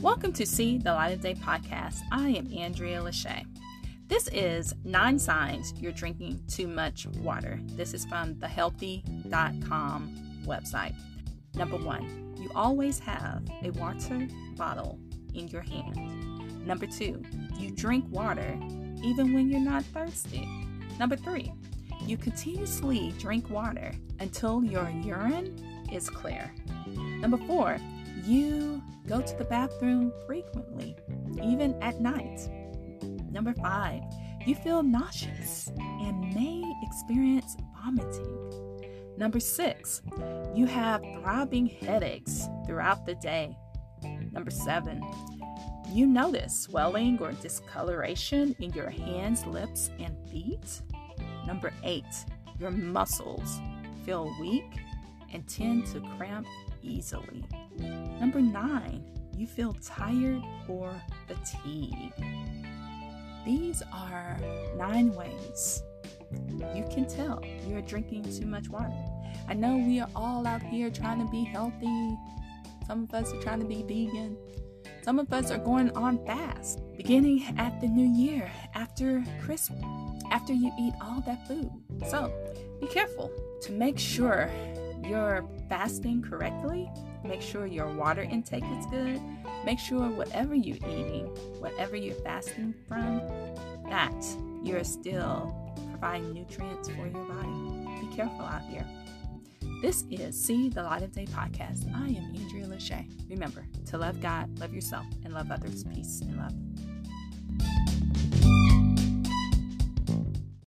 Welcome to See the Light of Day podcast. I am Andrea Lachey. This is Nine Signs You're Drinking Too Much Water. This is from thehealthy.com website. Number one, you always have a water bottle in your hand. Number two, you drink water even when you're not thirsty. Number three, you continuously drink water until your urine is clear. Number four, you go to the bathroom frequently, even at night. Number five, you feel nauseous and may experience vomiting. Number six, you have throbbing headaches throughout the day. Number seven, you notice swelling or discoloration in your hands, lips, and feet. Number eight, your muscles feel weak and tend to cramp easily. Number nine, you feel tired or fatigued. These are nine ways you can tell you're drinking too much water. I know we are all out here trying to be healthy. Some of us are trying to be vegan. Some of us are going on fast, beginning at the new year, after Christmas, after you eat all that food. So be careful to make sure you're fasting correctly, make sure your water intake is good, make sure whatever you're eating, whatever you're fasting from, that you're still providing nutrients for your body. Be careful out here. This is See the Light of Day podcast. I am Andrea Lachey. Remember to love God, love yourself, and love others. Peace and love.